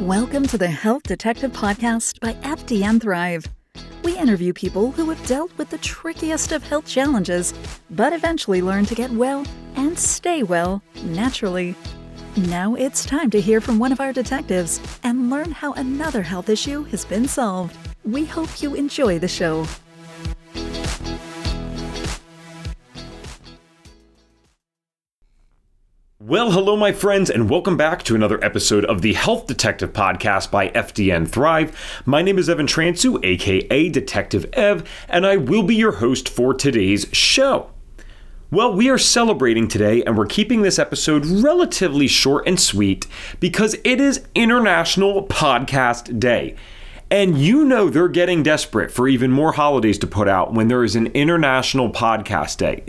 Welcome to the Health Detective Podcast by FDN Thrive. We interview people who have dealt with the trickiest of health challenges, but eventually learn to get well and stay well naturally. Now it's time to hear from one of our detectives and learn how another health issue has been solved. We hope you enjoy the show. Well, hello, my friends, and welcome back to another episode of the Health Detective Podcast by FDN Thrive. My name is Evan Transue, aka Detective Ev, and I will be your host for today's show. Well, we are celebrating today, and we're keeping this episode relatively short and sweet because it is International Podcast Day. And you know they're getting desperate for even more holidays to put out when there is an International Podcast Day.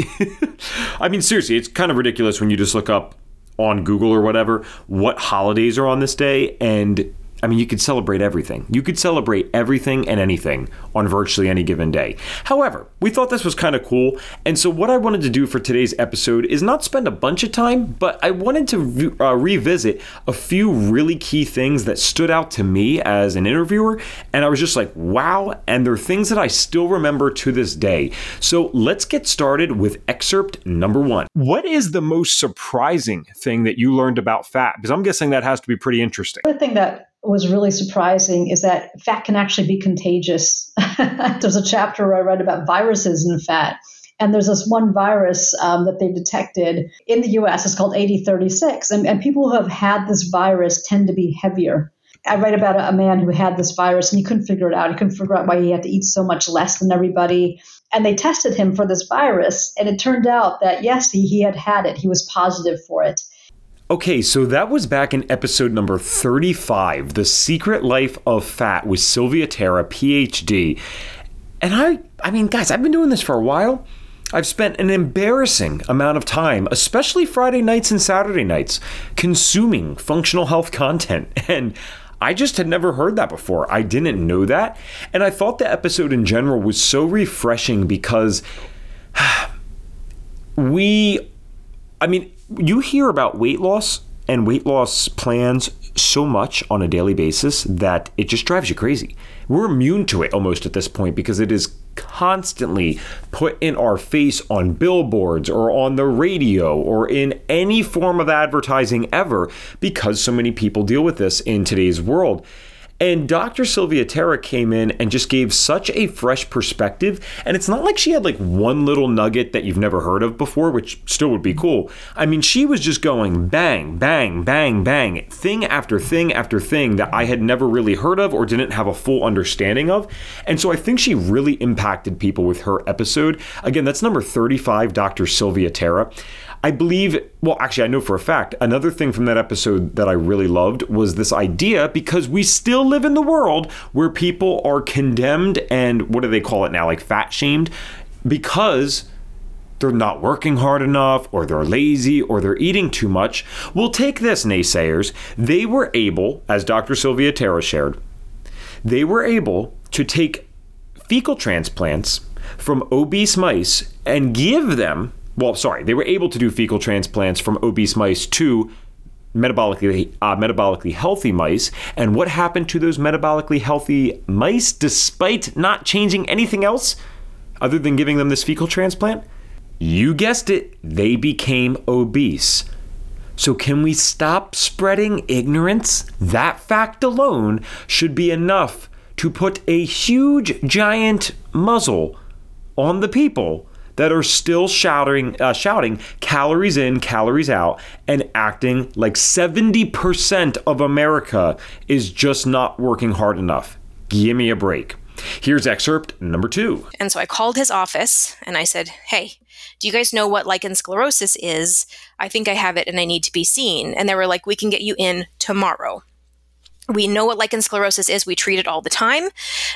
I mean, seriously, it's kind of ridiculous when you just look up on Google or whatever what holidays are on this day and I mean, you could celebrate everything. You could celebrate everything and anything on virtually any given day. However, we thought this was kind of cool. And so, what I wanted to do for today's episode is not spend a bunch of time, but I wanted to re- uh, revisit a few really key things that stood out to me as an interviewer. And I was just like, wow. And they're things that I still remember to this day. So, let's get started with excerpt number one. What is the most surprising thing that you learned about fat? Because I'm guessing that has to be pretty interesting. The thing that was really surprising is that fat can actually be contagious. there's a chapter where I read about viruses in fat. And there's this one virus um, that they detected in the US. It's called 8036. And, and people who have had this virus tend to be heavier. I read about a, a man who had this virus and he couldn't figure it out. He couldn't figure out why he had to eat so much less than everybody. And they tested him for this virus. And it turned out that, yes, he, he had had it. He was positive for it. Okay, so that was back in episode number 35, The Secret Life of Fat with Sylvia Tara, PhD. And I I mean, guys, I've been doing this for a while. I've spent an embarrassing amount of time, especially Friday nights and Saturday nights, consuming functional health content. And I just had never heard that before. I didn't know that. And I thought the episode in general was so refreshing because we, I mean, you hear about weight loss and weight loss plans so much on a daily basis that it just drives you crazy. We're immune to it almost at this point because it is constantly put in our face on billboards or on the radio or in any form of advertising ever because so many people deal with this in today's world. And Dr. Sylvia Tara came in and just gave such a fresh perspective. And it's not like she had like one little nugget that you've never heard of before, which still would be cool. I mean, she was just going bang, bang, bang, bang, thing after thing after thing that I had never really heard of or didn't have a full understanding of. And so I think she really impacted people with her episode. Again, that's number 35, Dr. Sylvia Tara. I believe, well, actually, I know for a fact, another thing from that episode that I really loved was this idea because we still live in the world where people are condemned and what do they call it now, like fat shamed, because they're not working hard enough, or they're lazy, or they're eating too much. Well, take this, naysayers. They were able, as Dr. Sylvia Tara shared, they were able to take fecal transplants from obese mice and give them well, sorry, they were able to do fecal transplants from obese mice to metabolically uh, metabolically healthy mice. And what happened to those metabolically healthy mice despite not changing anything else other than giving them this fecal transplant? You guessed it they became obese. So can we stop spreading ignorance? That fact alone should be enough to put a huge giant muzzle on the people that are still shouting, uh, shouting calories in, calories out, and acting like 70% of America is just not working hard enough. Give me a break. Here's excerpt number two. And so I called his office and I said, Hey, do you guys know what lichen sclerosus is? I think I have it and I need to be seen. And they were like, We can get you in tomorrow. We know what lichen sclerosus is. We treat it all the time.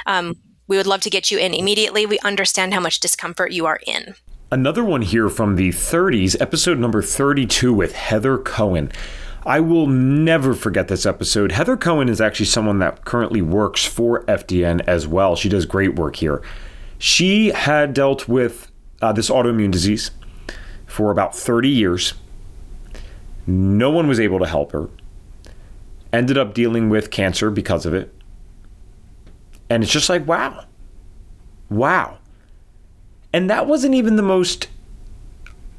Um, we would love to get you in immediately. We understand how much discomfort you are in. Another one here from the 30s, episode number 32 with Heather Cohen. I will never forget this episode. Heather Cohen is actually someone that currently works for FDN as well. She does great work here. She had dealt with uh, this autoimmune disease for about 30 years. No one was able to help her. ended up dealing with cancer because of it. And it's just like, wow. Wow. And that wasn't even the most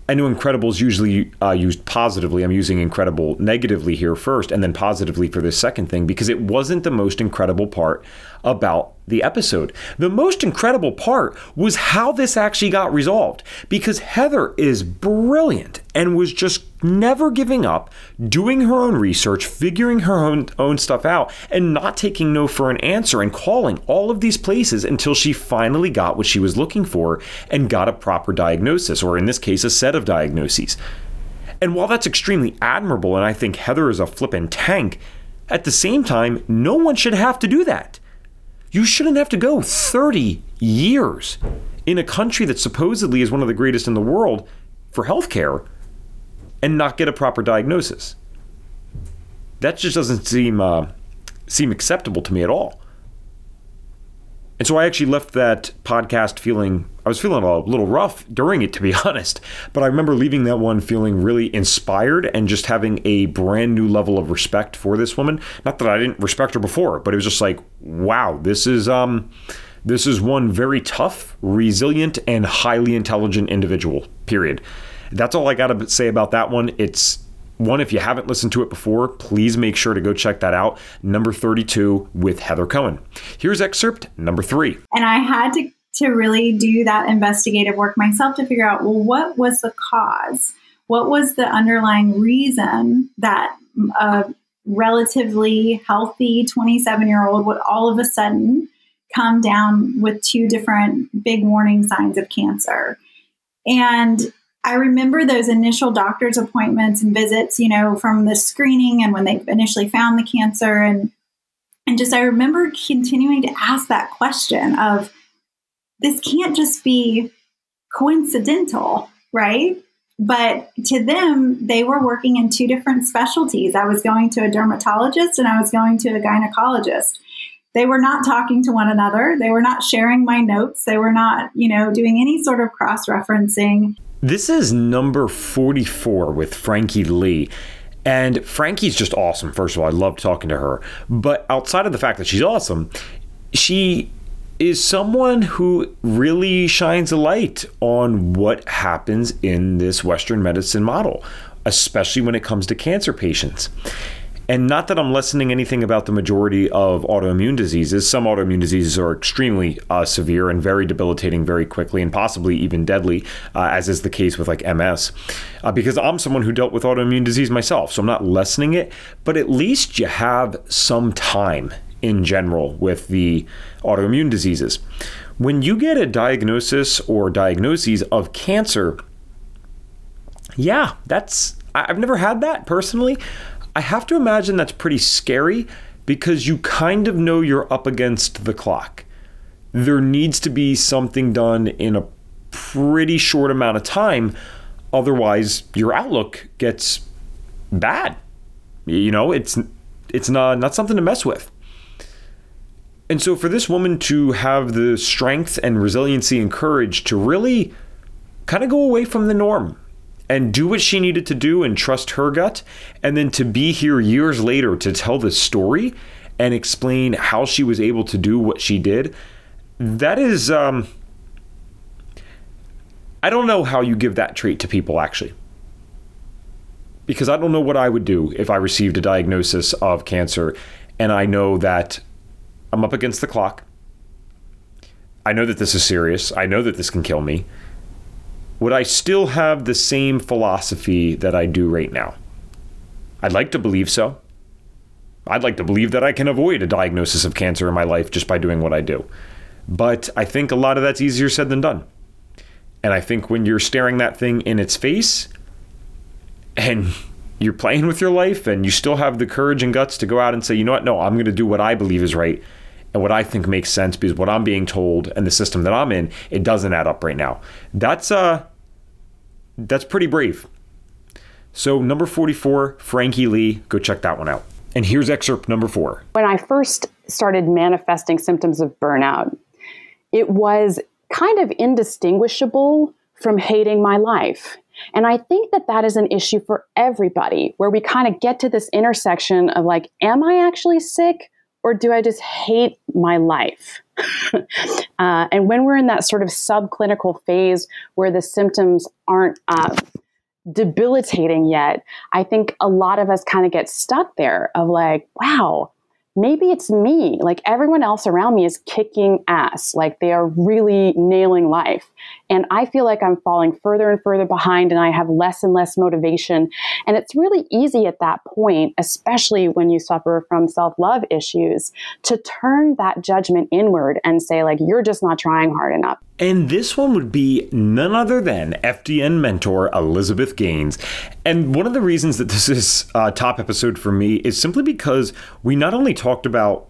I know incredible is usually uh, used positively. I'm using incredible negatively here first and then positively for this second thing because it wasn't the most incredible part about the episode. The most incredible part was how this actually got resolved because Heather is brilliant and was just never giving up, doing her own research, figuring her own, own stuff out, and not taking no for an answer and calling all of these places until she finally got what she was looking for and got a proper diagnosis, or in this case, a set of diagnoses. And while that's extremely admirable, and I think Heather is a flippin' tank, at the same time, no one should have to do that. You shouldn't have to go 30 years in a country that supposedly is one of the greatest in the world for healthcare and not get a proper diagnosis. That just doesn't seem uh, seem acceptable to me at all. And so I actually left that podcast feeling, I was feeling a little rough during it, to be honest. But I remember leaving that one feeling really inspired and just having a brand new level of respect for this woman. Not that I didn't respect her before, but it was just like, wow, this is, um, this is one very tough, resilient, and highly intelligent individual, period. That's all I got to say about that one. It's one, if you haven't listened to it before, please make sure to go check that out. Number 32 with Heather Cohen. Here's excerpt number three. And I had to, to really do that investigative work myself to figure out well, what was the cause? What was the underlying reason that a relatively healthy 27 year old would all of a sudden come down with two different big warning signs of cancer? And I remember those initial doctor's appointments and visits, you know, from the screening and when they initially found the cancer and and just I remember continuing to ask that question of this can't just be coincidental, right? But to them, they were working in two different specialties. I was going to a dermatologist and I was going to a gynecologist. They were not talking to one another. They were not sharing my notes. They were not, you know, doing any sort of cross referencing. This is number 44 with Frankie Lee. And Frankie's just awesome. First of all, I love talking to her. But outside of the fact that she's awesome, she is someone who really shines a light on what happens in this Western medicine model, especially when it comes to cancer patients. And not that I'm lessening anything about the majority of autoimmune diseases. Some autoimmune diseases are extremely uh, severe and very debilitating very quickly and possibly even deadly, uh, as is the case with like MS. Uh, because I'm someone who dealt with autoimmune disease myself, so I'm not lessening it, but at least you have some time in general with the autoimmune diseases. When you get a diagnosis or diagnoses of cancer, yeah, that's, I've never had that personally. I have to imagine that's pretty scary because you kind of know you're up against the clock. There needs to be something done in a pretty short amount of time. Otherwise, your outlook gets bad. You know, it's it's not not something to mess with. And so for this woman to have the strength and resiliency and courage to really kind of go away from the norm and do what she needed to do and trust her gut. And then to be here years later to tell this story and explain how she was able to do what she did. That is, um, I don't know how you give that trait to people actually. Because I don't know what I would do if I received a diagnosis of cancer and I know that I'm up against the clock. I know that this is serious. I know that this can kill me would I still have the same philosophy that I do right now? I'd like to believe so. I'd like to believe that I can avoid a diagnosis of cancer in my life just by doing what I do. But I think a lot of that's easier said than done. And I think when you're staring that thing in its face and you're playing with your life and you still have the courage and guts to go out and say, you know what, no, I'm going to do what I believe is right and what I think makes sense because what I'm being told and the system that I'm in, it doesn't add up right now. That's uh that's pretty brave. So number 44, Frankie Lee, go check that one out. And here's excerpt number 4. When I first started manifesting symptoms of burnout, it was kind of indistinguishable from hating my life. And I think that that is an issue for everybody, where we kind of get to this intersection of like, am I actually sick or do I just hate my life? uh, and when we're in that sort of subclinical phase where the symptoms aren't uh, debilitating yet, I think a lot of us kind of get stuck there of like, wow, maybe it's me. Like everyone else around me is kicking ass. Like they are really nailing life. And I feel like I'm falling further and further behind and I have less and less motivation. And it's really easy at that point, especially when you suffer from self love issues, to turn that judgment inward and say, like, you're just not trying hard enough. And this one would be none other than FDN mentor Elizabeth Gaines. And one of the reasons that this is a top episode for me is simply because we not only talked about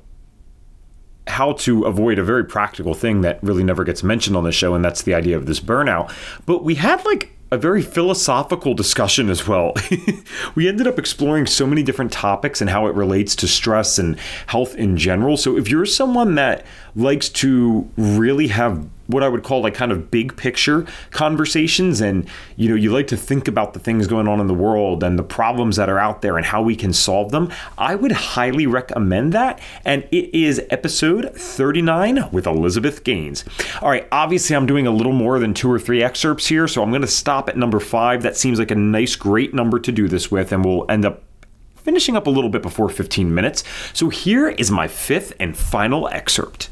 how to avoid a very practical thing that really never gets mentioned on the show, and that's the idea of this burnout. But we had like a very philosophical discussion as well. we ended up exploring so many different topics and how it relates to stress and health in general. So if you're someone that likes to really have what I would call like kind of big picture conversations. And you know you like to think about the things going on in the world and the problems that are out there and how we can solve them. I would highly recommend that. And it is episode 39 with Elizabeth Gaines. All right obviously I'm doing a little more than two or three excerpts here so I'm going to stop at number 5 that seems like a nice great number to do this with and we'll end up finishing up a little bit before 15 minutes. So here is my fifth and final excerpt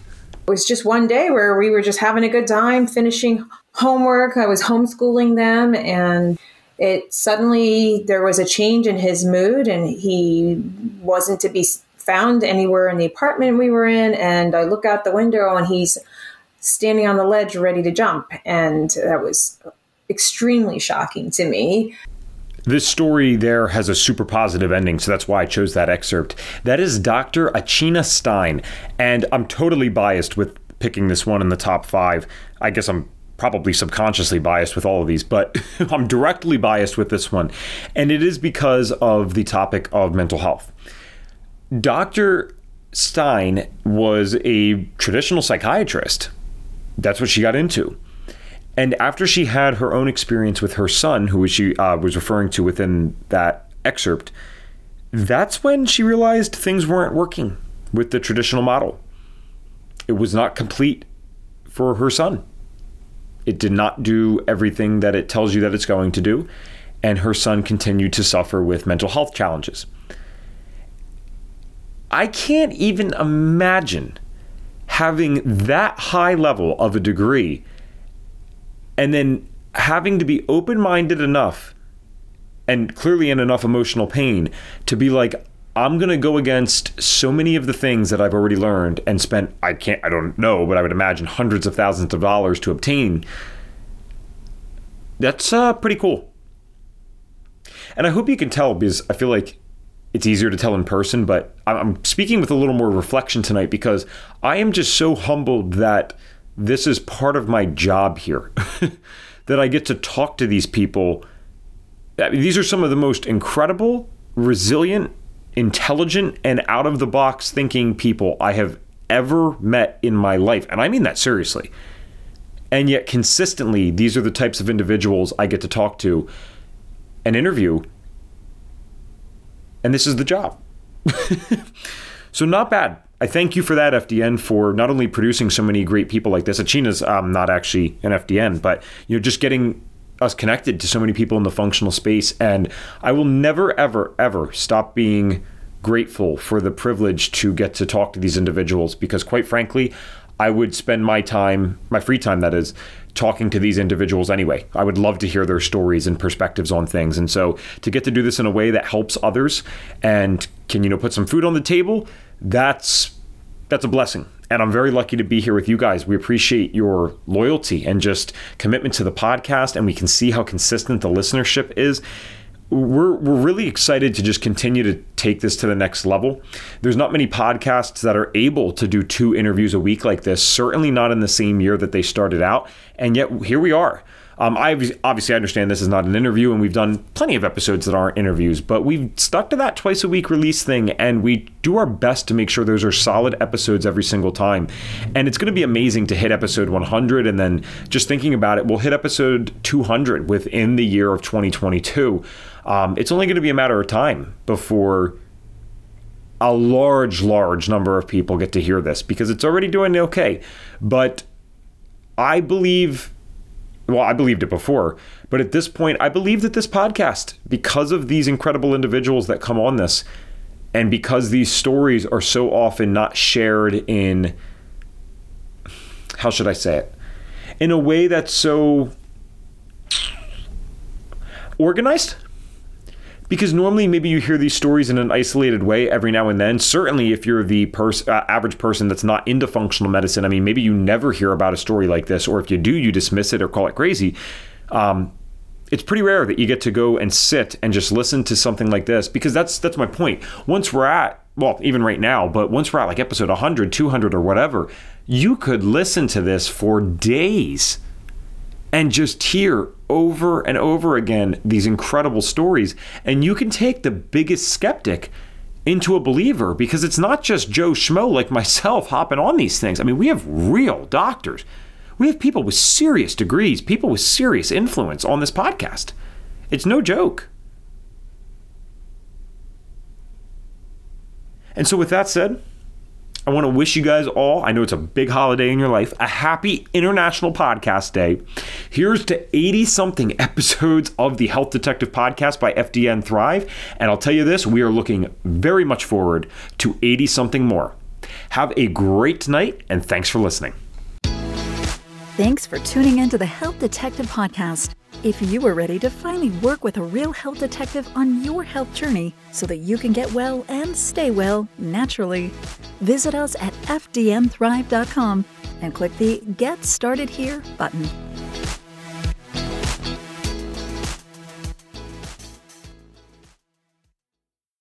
it was just one day where we were just having a good time finishing homework. I was homeschooling them and it suddenly there was a change in his mood and he wasn't to be found anywhere in the apartment we were in and I look out the window and he's standing on the ledge ready to jump and that was extremely shocking to me. This story there has a super positive ending, so that's why I chose that excerpt. That is Dr. Achina Stein, and I'm totally biased with picking this one in the top five. I guess I'm probably subconsciously biased with all of these, but I'm directly biased with this one. And it is because of the topic of mental health. Dr. Stein was a traditional psychiatrist. That's what she got into. And after she had her own experience with her son, who she uh, was referring to within that excerpt, that's when she realized things weren't working with the traditional model. It was not complete for her son. It did not do everything that it tells you that it's going to do, and her son continued to suffer with mental health challenges. I can't even imagine having that high level of a degree and then having to be open minded enough and clearly in enough emotional pain to be like, I'm going to go against so many of the things that I've already learned and spent, I can't, I don't know, but I would imagine hundreds of thousands of dollars to obtain. That's uh, pretty cool. And I hope you can tell because I feel like it's easier to tell in person, but I'm speaking with a little more reflection tonight because I am just so humbled that this is part of my job here that I get to talk to these people. I mean, these are some of the most incredible, resilient, intelligent, and out of the box thinking people I have ever met in my life. And I mean that seriously. And yet, consistently, these are the types of individuals I get to talk to and interview. And this is the job. so, not bad. I thank you for that, FDN, for not only producing so many great people like this. Achina's um, not actually an FDN, but you know, just getting us connected to so many people in the functional space. And I will never, ever, ever stop being grateful for the privilege to get to talk to these individuals because, quite frankly, I would spend my time, my free time, that is, talking to these individuals anyway. I would love to hear their stories and perspectives on things. And so to get to do this in a way that helps others and can, you know, put some food on the table, that's that's a blessing. And I'm very lucky to be here with you guys. We appreciate your loyalty and just commitment to the podcast, and we can see how consistent the listenership is. We're, we're really excited to just continue to take this to the next level. There's not many podcasts that are able to do two interviews a week like this, certainly not in the same year that they started out. And yet, here we are. Um, I obviously understand this is not an interview, and we've done plenty of episodes that aren't interviews, but we've stuck to that twice a week release thing, and we do our best to make sure those are solid episodes every single time. And it's going to be amazing to hit episode 100, and then just thinking about it, we'll hit episode 200 within the year of 2022. Um, it's only going to be a matter of time before a large, large number of people get to hear this because it's already doing okay. But I believe well, I believed it before, but at this point, I believe that this podcast, because of these incredible individuals that come on this, and because these stories are so often not shared in, how should I say it, in a way that's so organized, because normally maybe you hear these stories in an isolated way every now and then. Certainly if you're the pers- uh, average person that's not into functional medicine i mean maybe you never hear about a story like this or if you do you dismiss it or call it crazy. Um, it's pretty rare that you get to go and sit and just listen to something like this because that's that's my point. Once we're at well even right now but once we're at like episode 100 200 or whatever you could listen to this for days and just hear over and over again these incredible stories. And you can take the biggest skeptic into a believer because it's not just Joe Schmo like myself hopping on these things. I mean, we have real doctors. We have people with serious degrees, people with serious influence on this podcast. It's no joke. And so, with that said, I want to wish you guys all, I know it's a big holiday in your life, a happy International Podcast Day. Here's to 80 something episodes of the Health Detective Podcast by FDN Thrive. And I'll tell you this, we are looking very much forward to 80 something more. Have a great night, and thanks for listening. Thanks for tuning in to the Health Detective Podcast. If you are ready to finally work with a real health detective on your health journey so that you can get well and stay well naturally, visit us at fdnthrive.com and click the Get Started Here button.